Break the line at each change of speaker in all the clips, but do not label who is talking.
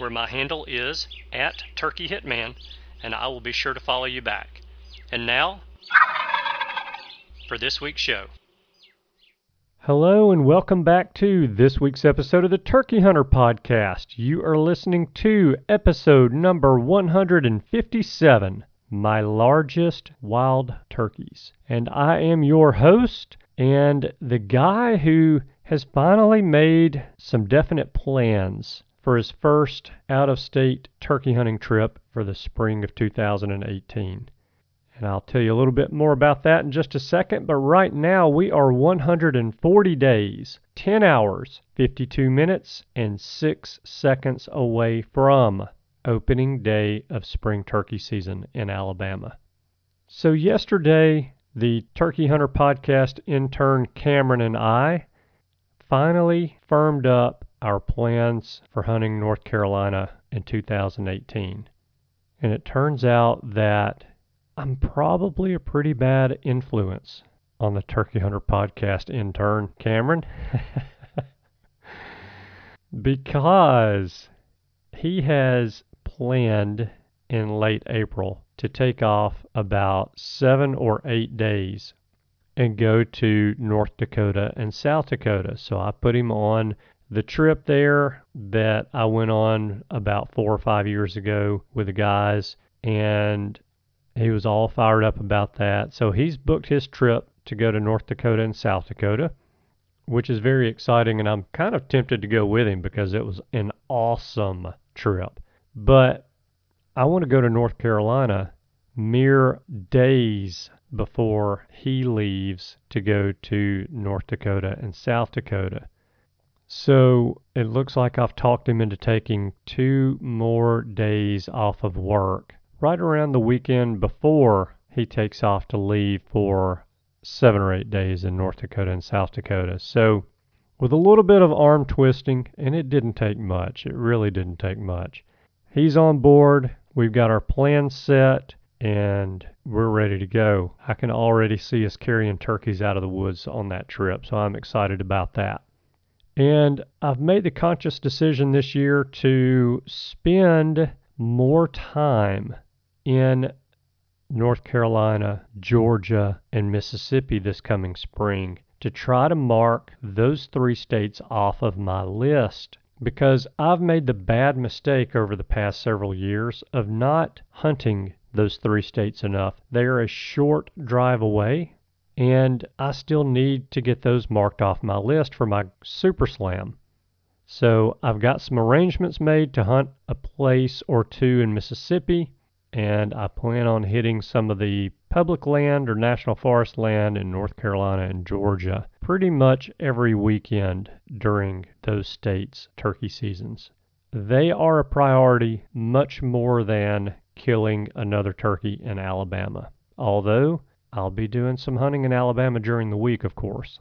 where my handle is at Turkey Hitman, and I will be sure to follow you back. And now, for this week's show.
Hello, and welcome back to this week's episode of the Turkey Hunter Podcast. You are listening to episode number 157 my largest wild turkeys. And I am your host and the guy who has finally made some definite plans for his first out of state turkey hunting trip for the spring of 2018. And I'll tell you a little bit more about that in just a second. But right now, we are 140 days, 10 hours, 52 minutes, and 6 seconds away from opening day of spring turkey season in Alabama. So, yesterday, the Turkey Hunter podcast intern Cameron and I finally firmed up our plans for hunting North Carolina in 2018. And it turns out that I'm probably a pretty bad influence on the Turkey Hunter podcast intern, Cameron. because he has planned in late April to take off about seven or eight days and go to North Dakota and South Dakota. So I put him on the trip there that I went on about four or five years ago with the guys, and he was all fired up about that. So he's booked his trip to go to North Dakota and South Dakota, which is very exciting. And I'm kind of tempted to go with him because it was an awesome trip. But I want to go to North Carolina mere days before he leaves to go to North Dakota and South Dakota. So it looks like I've talked him into taking two more days off of work right around the weekend before he takes off to leave for seven or eight days in North Dakota and South Dakota. So, with a little bit of arm twisting, and it didn't take much, it really didn't take much, he's on board. We've got our plan set and we're ready to go. I can already see us carrying turkeys out of the woods on that trip, so I'm excited about that. And I've made the conscious decision this year to spend more time in North Carolina, Georgia, and Mississippi this coming spring to try to mark those three states off of my list because I've made the bad mistake over the past several years of not hunting those three states enough. They are a short drive away, and I still need to get those marked off my list for my Super Slam. So I've got some arrangements made to hunt a place or two in Mississippi, and I plan on hitting some of the public land or national forest land in North Carolina and Georgia pretty much every weekend during those states' turkey seasons. They are a priority much more than killing another turkey in Alabama, although I'll be doing some hunting in Alabama during the week, of course.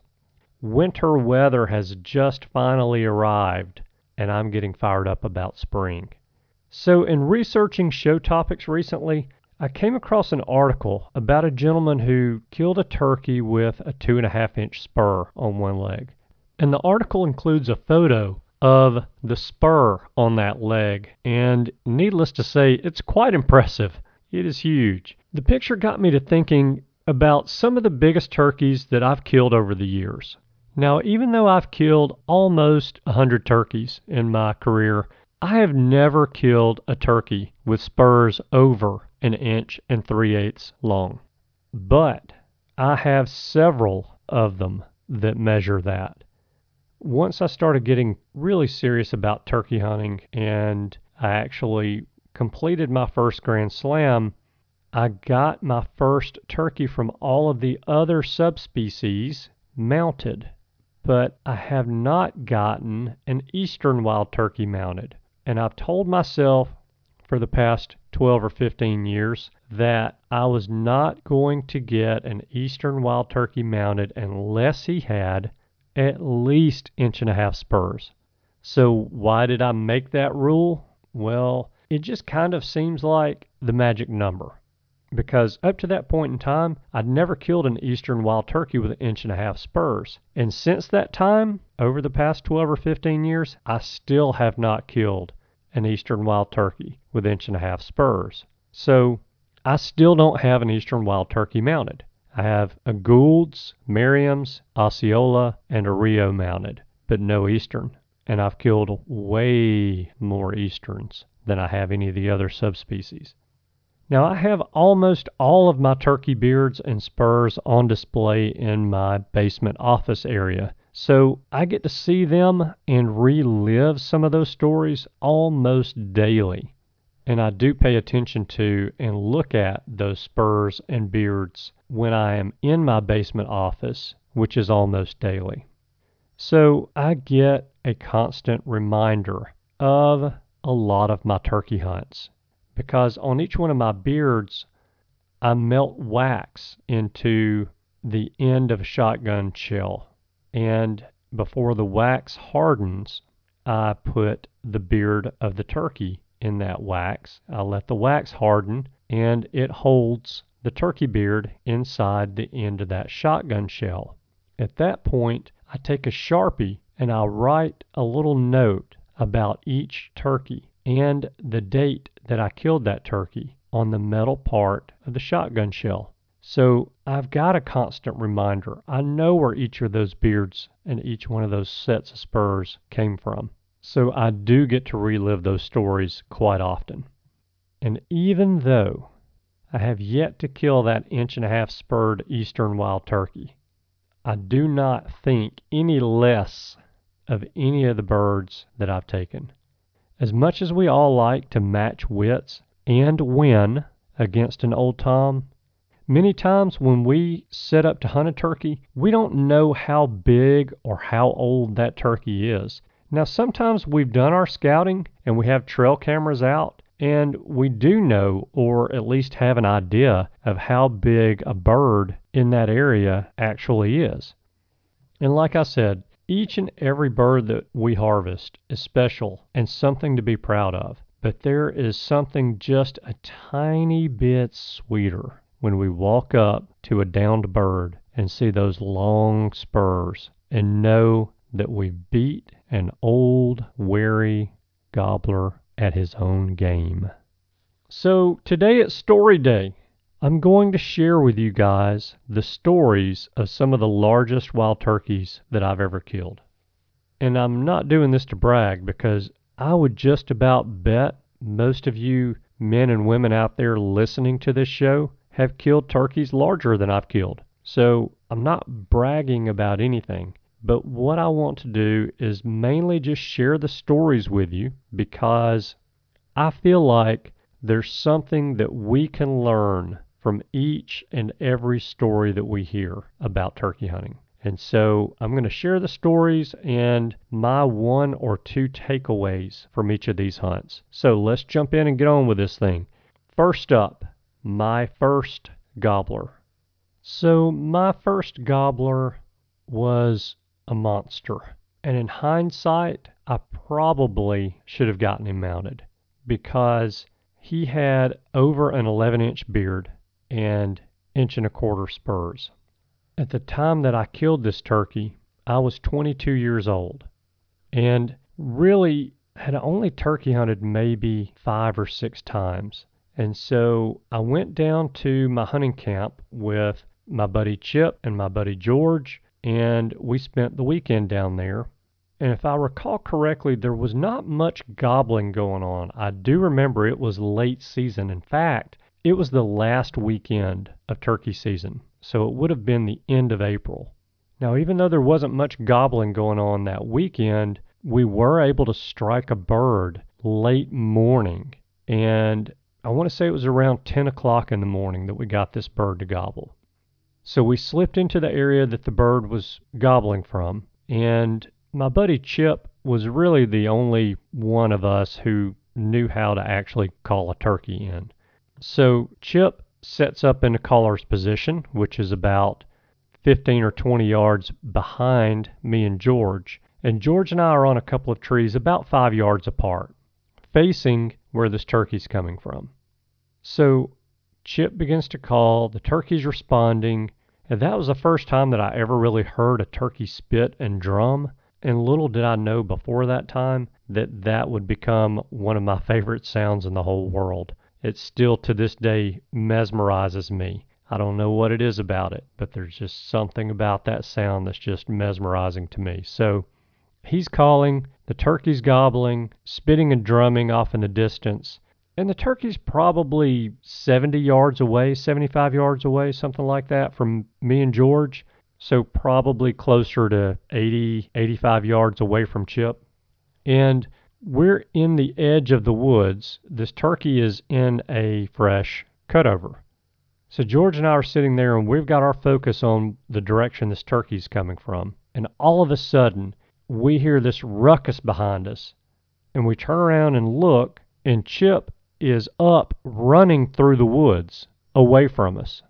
Winter weather has just finally arrived, and I'm getting fired up about spring. So, in researching show topics recently, I came across an article about a gentleman who killed a turkey with a two and a half inch spur on one leg. And the article includes a photo of the spur on that leg, and needless to say, it's quite impressive. It is huge. The picture got me to thinking about some of the biggest turkeys that I've killed over the years. Now, even though I've killed almost a 100 turkeys in my career, I have never killed a turkey with spurs over an inch and three eighths long. But I have several of them that measure that. Once I started getting really serious about turkey hunting and I actually completed my first Grand Slam, I got my first turkey from all of the other subspecies mounted, but I have not gotten an eastern wild turkey mounted. And I've told myself for the past 12 or 15 years that I was not going to get an eastern wild turkey mounted unless he had at least inch and a half spurs. So why did I make that rule? Well, it just kind of seems like the magic number. Because up to that point in time, I'd never killed an eastern wild turkey with an inch and a half spurs. And since that time, over the past 12 or 15 years, I still have not killed an eastern wild turkey with inch and a half spurs. So I still don't have an eastern wild turkey mounted. I have a Gould's, Merriam's, Osceola, and a Rio mounted, but no eastern. And I've killed way more easterns than I have any of the other subspecies. Now, I have almost all of my turkey beards and spurs on display in my basement office area, so I get to see them and relive some of those stories almost daily. And I do pay attention to and look at those spurs and beards when I am in my basement office, which is almost daily. So I get a constant reminder of a lot of my turkey hunts because on each one of my beards, I melt wax into the end of a shotgun shell. And before the wax hardens, I put the beard of the turkey in that wax. I let the wax harden and it holds the turkey beard inside the end of that shotgun shell. At that point, I take a Sharpie and I write a little note about each turkey and the date that I killed that turkey on the metal part of the shotgun shell. So I've got a constant reminder. I know where each of those beards and each one of those sets of spurs came from. So I do get to relive those stories quite often. And even though I have yet to kill that inch and a half spurred eastern wild turkey, I do not think any less of any of the birds that I've taken. As much as we all like to match wits and win against an old Tom, many times when we set up to hunt a turkey, we don't know how big or how old that turkey is. Now, sometimes we've done our scouting and we have trail cameras out, and we do know, or at least have an idea, of how big a bird in that area actually is. And like I said, each and every bird that we harvest is special and something to be proud of. But there is something just a tiny bit sweeter when we walk up to a downed bird and see those long spurs and know that we've beat an old, wary gobbler at his own game. So today it's story day. I'm going to share with you guys the stories of some of the largest wild turkeys that I've ever killed. And I'm not doing this to brag because I would just about bet most of you men and women out there listening to this show have killed turkeys larger than I've killed. So I'm not bragging about anything. But what I want to do is mainly just share the stories with you because I feel like there's something that we can learn from each and every story that we hear about turkey hunting. And so I'm going to share the stories and my one or two takeaways from each of these hunts. So let's jump in and get on with this thing. First up, my first gobbler. So my first gobbler was a monster. And in hindsight, I probably should have gotten him mounted because he had over an 11 inch beard and inch and a quarter spurs. At the time that I killed this turkey, I was 22 years old and really had only turkey hunted maybe five or six times. And so I went down to my hunting camp with my buddy Chip and my buddy George, and we spent the weekend down there. And if I recall correctly, there was not much gobbling going on. I do remember it was late season. In fact, it was the last weekend of turkey season, so it would have been the end of April. Now, even though there wasn't much gobbling going on that weekend, we were able to strike a bird late morning. And I want to say it was around 10 o'clock in the morning that we got this bird to gobble. So we slipped into the area that the bird was gobbling from. And my buddy Chip was really the only one of us who knew how to actually call a turkey in. So Chip sets up in a caller's position, which is about 15 or 20 yards behind me and George. And George and I are on a couple of trees about five yards apart, facing where this turkey's coming from. So Chip begins to call, the turkey's responding, and that was the first time that I ever really heard a turkey spit and drum. And little did I know before that time that that would become one of my favorite sounds in the whole world. It still to this day mesmerizes me. I don't know what it is about it, but there's just something about that sound that's just mesmerizing to me. So he's calling, the turkey's gobbling, spitting and drumming off in the distance. And the turkey's probably 70 yards away, 75 yards away, something like that from me and George. So probably closer to 80, 85 yards away from Chip. And we're in the edge of the woods. This turkey is in a fresh cutover. So George and I are sitting there and we've got our focus on the direction this turkey's coming from. And all of a sudden, we hear this ruckus behind us. And we turn around and look, and Chip is up running through the woods away from us.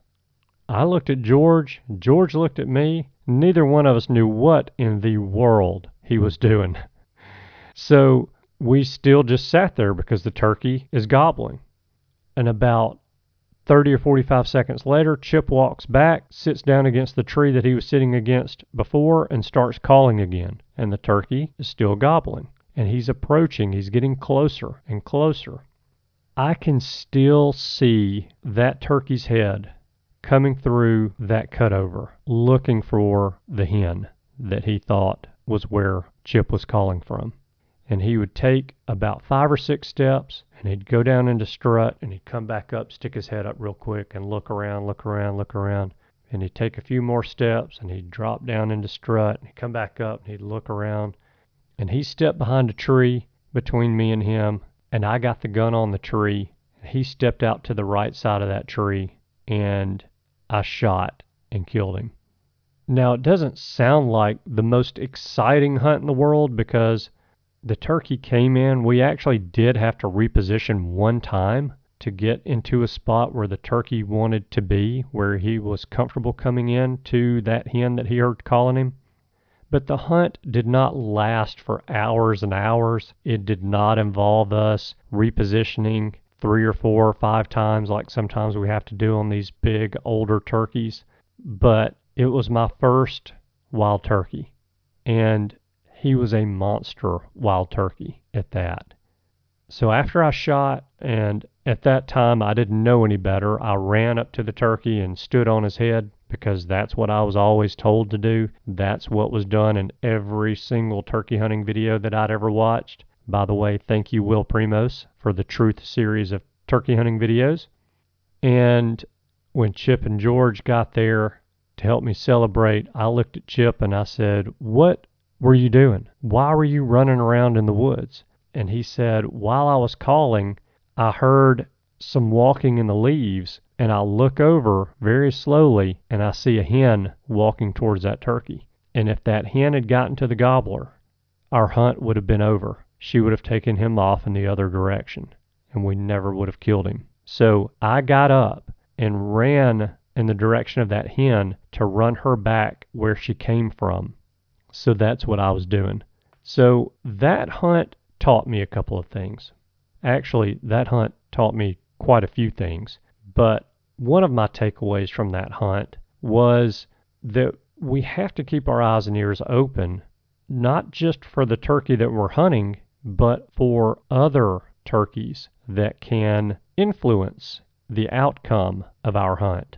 I looked at George, George looked at me. Neither one of us knew what in the world he was doing. So we still just sat there because the turkey is gobbling. And about 30 or 45 seconds later, Chip walks back, sits down against the tree that he was sitting against before, and starts calling again. And the turkey is still gobbling. And he's approaching, he's getting closer and closer. I can still see that turkey's head coming through that cutover, looking for the hen that he thought was where Chip was calling from and he would take about five or six steps and he'd go down into strut and he'd come back up, stick his head up real quick and look around, look around, look around. And he'd take a few more steps and he'd drop down into strut and he'd come back up and he'd look around. And he stepped behind a tree between me and him and I got the gun on the tree. He stepped out to the right side of that tree and I shot and killed him. Now, it doesn't sound like the most exciting hunt in the world because the turkey came in, we actually did have to reposition one time to get into a spot where the turkey wanted to be, where he was comfortable coming in to that hen that he heard calling him. But the hunt did not last for hours and hours. It did not involve us repositioning three or four or five times like sometimes we have to do on these big older turkeys. But it was my first wild turkey. And he was a monster wild turkey at that. So after I shot, and at that time I didn't know any better, I ran up to the turkey and stood on his head because that's what I was always told to do. That's what was done in every single turkey hunting video that I'd ever watched. By the way, thank you, Will Primos, for the Truth series of turkey hunting videos. And when Chip and George got there to help me celebrate, I looked at Chip and I said, What were you doing? Why were you running around in the woods? And he said, While I was calling, I heard some walking in the leaves, and I look over very slowly and I see a hen walking towards that turkey. And if that hen had gotten to the gobbler, our hunt would have been over. She would have taken him off in the other direction, and we never would have killed him. So I got up and ran in the direction of that hen to run her back where she came from so that's what I was doing. So that hunt taught me a couple of things. Actually, that hunt taught me quite a few things. But one of my takeaways from that hunt was that we have to keep our eyes and ears open, not just for the turkey that we're hunting, but for other turkeys that can influence the outcome of our hunt.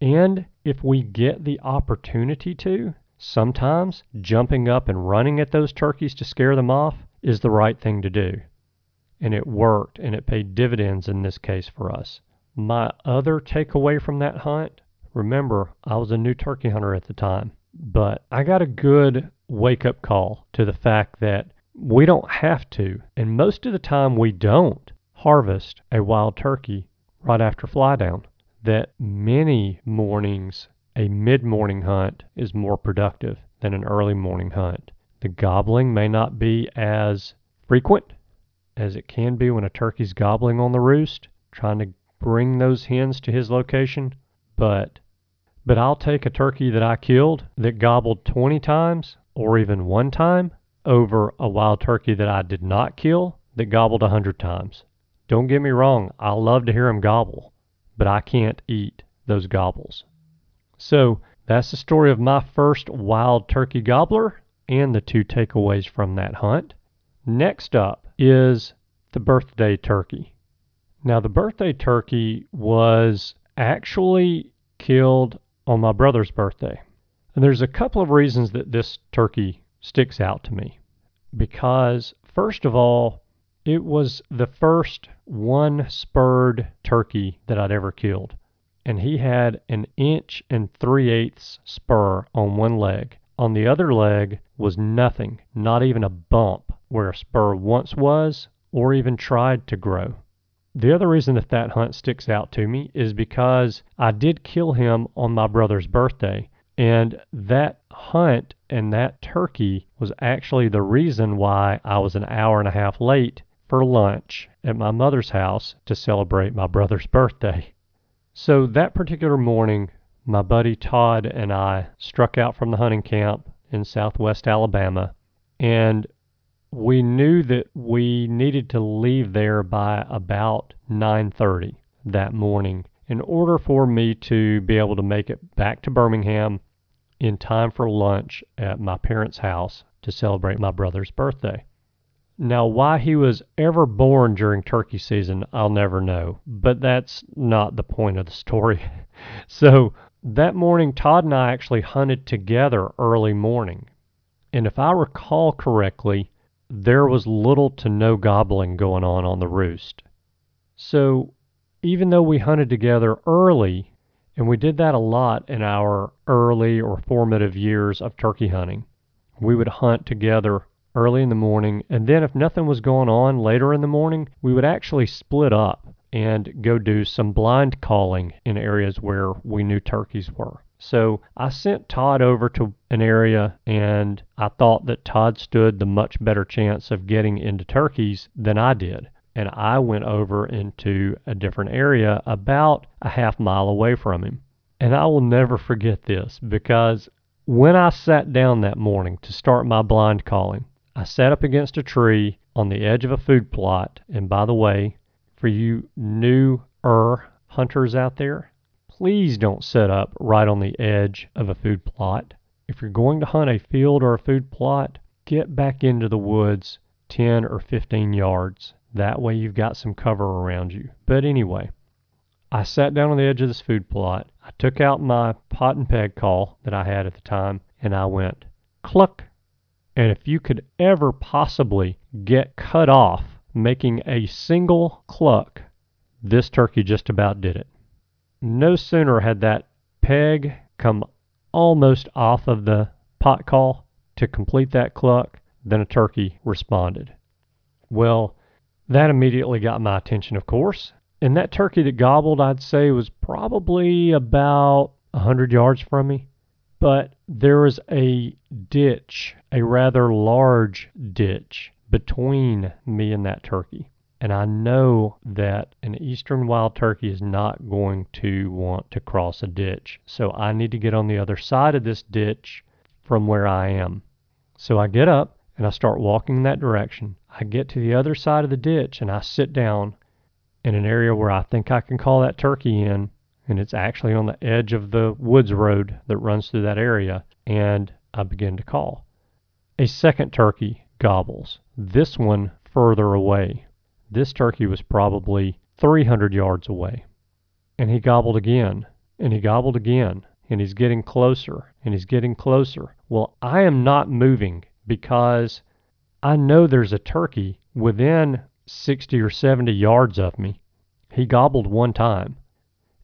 And if we get the opportunity to, Sometimes jumping up and running at those turkeys to scare them off is the right thing to do. And it worked and it paid dividends in this case for us. My other takeaway from that hunt remember, I was a new turkey hunter at the time, but I got a good wake up call to the fact that we don't have to, and most of the time we don't, harvest a wild turkey right after fly down. That many mornings a mid morning hunt is more productive than an early morning hunt. The gobbling may not be as frequent as it can be when a turkey's gobbling on the roost, trying to bring those hens to his location, but but I'll take a turkey that I killed that gobbled 20 times or even one time over a wild turkey that I did not kill that gobbled a 100 times. Don't get me wrong, I love to hear him gobble, but I can't eat those gobbles. So that's the story of my first wild turkey gobbler and the two takeaways from that hunt. Next up is the birthday turkey. Now, the birthday turkey was actually killed on my brother's birthday. And there's a couple of reasons that this turkey sticks out to me. Because, first of all, it was the first one spurred turkey that I'd ever killed. And he had an inch and three eighths spur on one leg. On the other leg was nothing, not even a bump where a spur once was or even tried to grow. The other reason that that hunt sticks out to me is because I did kill him on my brother's birthday. And that hunt and that turkey was actually the reason why I was an hour and a half late for lunch at my mother's house to celebrate my brother's birthday. So that particular morning, my buddy Todd and I struck out from the hunting camp in southwest Alabama, and we knew that we needed to leave there by about 9:30 that morning in order for me to be able to make it back to Birmingham in time for lunch at my parents' house to celebrate my brother's birthday. Now, why he was ever born during turkey season, I'll never know, but that's not the point of the story. so, that morning, Todd and I actually hunted together early morning. And if I recall correctly, there was little to no gobbling going on on the roost. So, even though we hunted together early, and we did that a lot in our early or formative years of turkey hunting, we would hunt together early in the morning, and then if nothing was going on later in the morning, we would actually split up and go do some blind calling in areas where we knew turkeys were. So I sent Todd over to an area, and I thought that Todd stood the much better chance of getting into turkeys than I did. And I went over into a different area about a half mile away from him. And I will never forget this because when I sat down that morning to start my blind calling, I sat up against a tree on the edge of a food plot. And by the way, for you new er hunters out there, please don't set up right on the edge of a food plot. If you're going to hunt a field or a food plot, get back into the woods 10 or 15 yards. That way you've got some cover around you. But anyway, I sat down on the edge of this food plot. I took out my pot and peg call that I had at the time and I went cluck. And if you could ever possibly get cut off making a single cluck, this turkey just about did it. No sooner had that peg come almost off of the pot call to complete that cluck than a turkey responded. Well, that immediately got my attention, of course. And that turkey that gobbled, I'd say, was probably about a 100 yards from me. But there was a ditch, a rather large ditch, between me and that turkey. And I know that an eastern wild turkey is not going to want to cross a ditch. So I need to get on the other side of this ditch from where I am. So I get up and I start walking in that direction. I get to the other side of the ditch and I sit down in an area where I think I can call that turkey in. And it's actually on the edge of the woods road that runs through that area. And I begin to call. A second turkey gobbles, this one further away. This turkey was probably 300 yards away. And he gobbled again, and he gobbled again, and he's getting closer, and he's getting closer. Well, I am not moving because I know there's a turkey within 60 or 70 yards of me. He gobbled one time,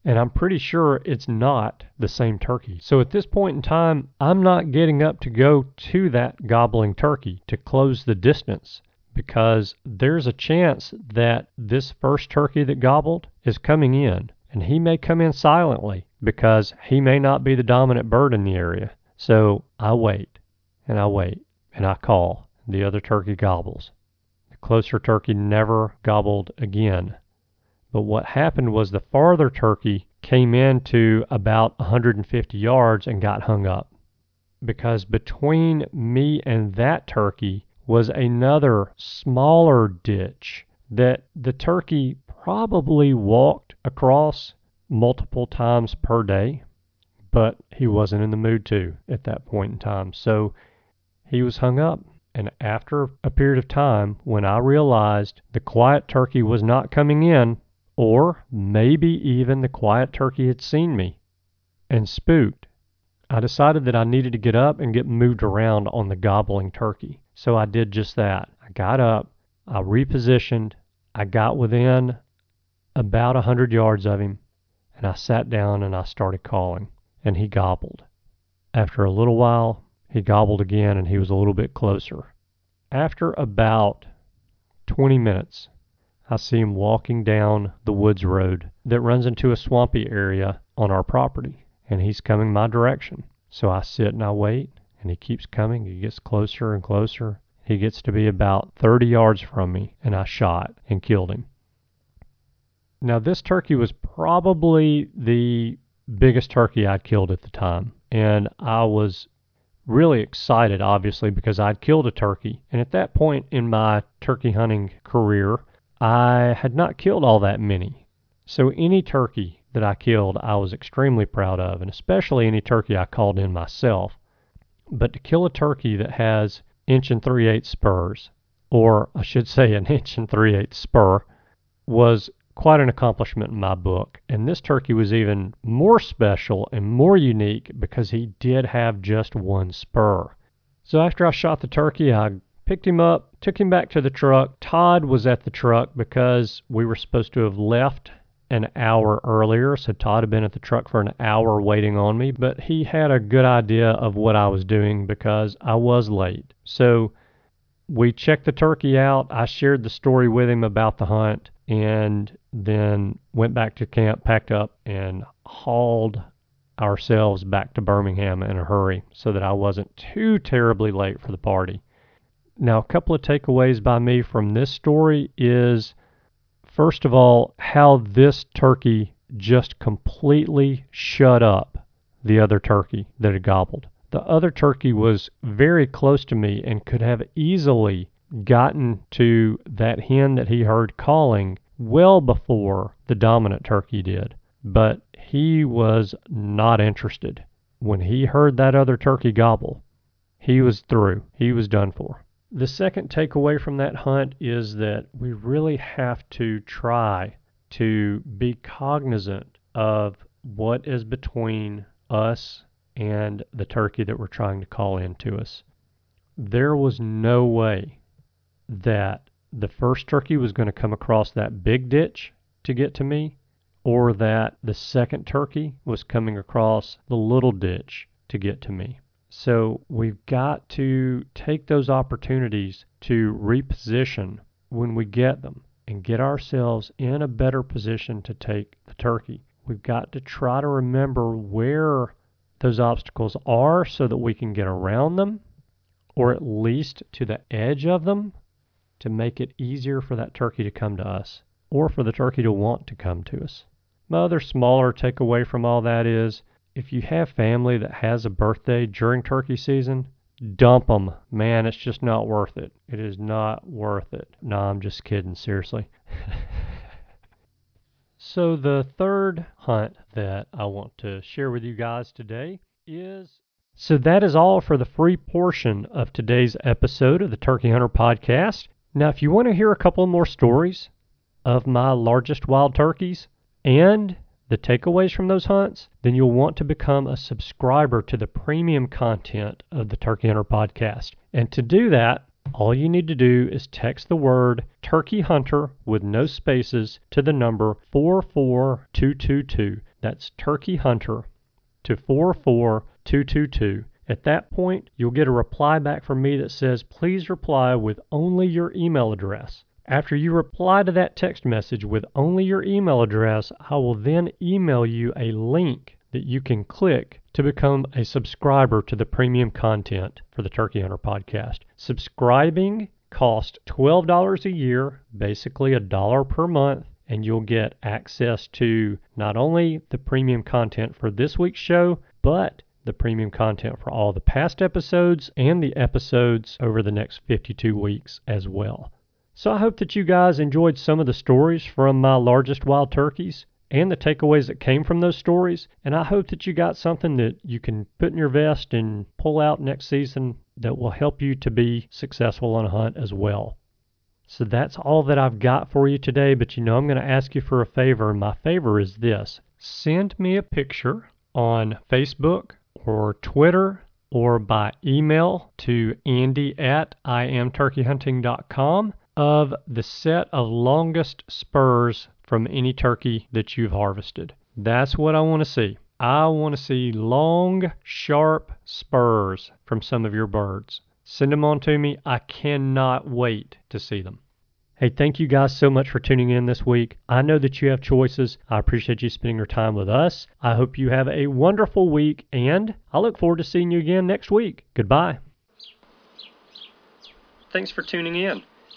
and I'm pretty sure it's not the same turkey. So at this point in time, I'm not getting up to go to that gobbling turkey to close the distance because there's a chance that this first turkey that gobbled is coming in and he may come in silently because he may not be the dominant bird in the area. So I wait and I wait and I call. The other turkey gobbles. The closer turkey never gobbled again. But what happened was the farther turkey came into about 150 yards and got hung up. Because between me and that turkey was another smaller ditch that the turkey probably walked across multiple times per day, but he wasn't in the mood to at that point in time. So he was hung up. And after a period of time, when I realized the quiet turkey was not coming in, or maybe even the quiet turkey had seen me and spooked, I decided that I needed to get up and get moved around on the gobbling turkey. So I did just that. I got up, I repositioned, I got within about a hundred yards of him, and I sat down and I started calling, and he gobbled. After a little while, he gobbled again and he was a little bit closer. After about 20 minutes, I see him walking down the woods road that runs into a swampy area on our property, and he's coming my direction. So I sit and I wait, and he keeps coming. He gets closer and closer. He gets to be about 30 yards from me, and I shot and killed him. Now, this turkey was probably the biggest turkey I'd killed at the time, and I was really excited, obviously, because I'd killed a turkey. And at that point in my turkey hunting career, I had not killed all that many. So any turkey that I killed, I was extremely proud of, and especially any turkey I called in myself. But to kill a turkey that has inch and three eighths spurs, or I should say an inch and three eighths spur, was quite an accomplishment in my book. And this turkey was even more special and more unique because he did have just one spur. So after I shot the turkey, I picked him up, took him back to the truck. Todd was at the truck because we were supposed to have left an hour earlier. So Todd had been at the truck for an hour waiting on me, but he had a good idea of what I was doing because I was late. So we checked the turkey out. I shared the story with him about the hunt and then went back to camp, packed up, and hauled ourselves back to Birmingham in a hurry so that I wasn't too terribly late for the party. Now, a couple of takeaways by me from this story is first of all, how this turkey just completely shut up the other turkey that had gobbled. The other turkey was very close to me and could have easily gotten to that hen that he heard calling well before the dominant turkey did. But he was not interested. When he heard that other turkey gobble, he was through. He was done for. The second takeaway from that hunt is that we really have to try to be cognizant of what is between us and the turkey that we're trying to call in to us. There was no way that the first turkey was going to come across that big ditch to get to me, or that the second turkey was coming across the little ditch to get to me. So we've got to take those opportunities to reposition when we get them and get ourselves in a better position to take the turkey. We've got to try to remember where those obstacles are so that we can get around them or at least to the edge of them to make it easier for that turkey to come to us or for the turkey to want to come to us. My other smaller takeaway from all that is if you have family that has a birthday during turkey season, dump them. Man, it's just not worth it. It is not worth it. No, I'm just kidding, seriously. so, the third hunt that I want to share with you guys today is. So, that is all for the free portion of today's episode of the Turkey Hunter Podcast. Now, if you want to hear a couple more stories of my largest wild turkeys and the takeaways from those hunts, then you'll want to become a subscriber to the premium content of the Turkey Hunter podcast. And to do that, all you need to do is text the word Turkey Hunter with no spaces to the number 44222. That's Turkey Hunter to 44222. At that point, you'll get a reply back from me that says, please reply with only your email address. After you reply to that text message with only your email address, I will then email you a link that you can click to become a subscriber to the premium content for the Turkey Hunter podcast. Subscribing costs $12 a year, basically a dollar per month, and you'll get access to not only the premium content for this week's show, but the premium content for all the past episodes and the episodes over the next 52 weeks as well. So I hope that you guys enjoyed some of the stories from my largest wild turkeys and the takeaways that came from those stories. And I hope that you got something that you can put in your vest and pull out next season that will help you to be successful on a hunt as well. So that's all that I've got for you today. But you know, I'm going to ask you for a favor. My favor is this send me a picture on Facebook or Twitter or by email to andy at iamturkeyhunting.com of the set of longest spurs from any turkey that you've harvested. That's what I want to see. I want to see long, sharp spurs from some of your birds. Send them on to me. I cannot wait to see them. Hey, thank you guys so much for tuning in this week. I know that you have choices. I appreciate you spending your time with us. I hope you have a wonderful week, and I look forward to seeing you again next week. Goodbye.
Thanks for tuning in.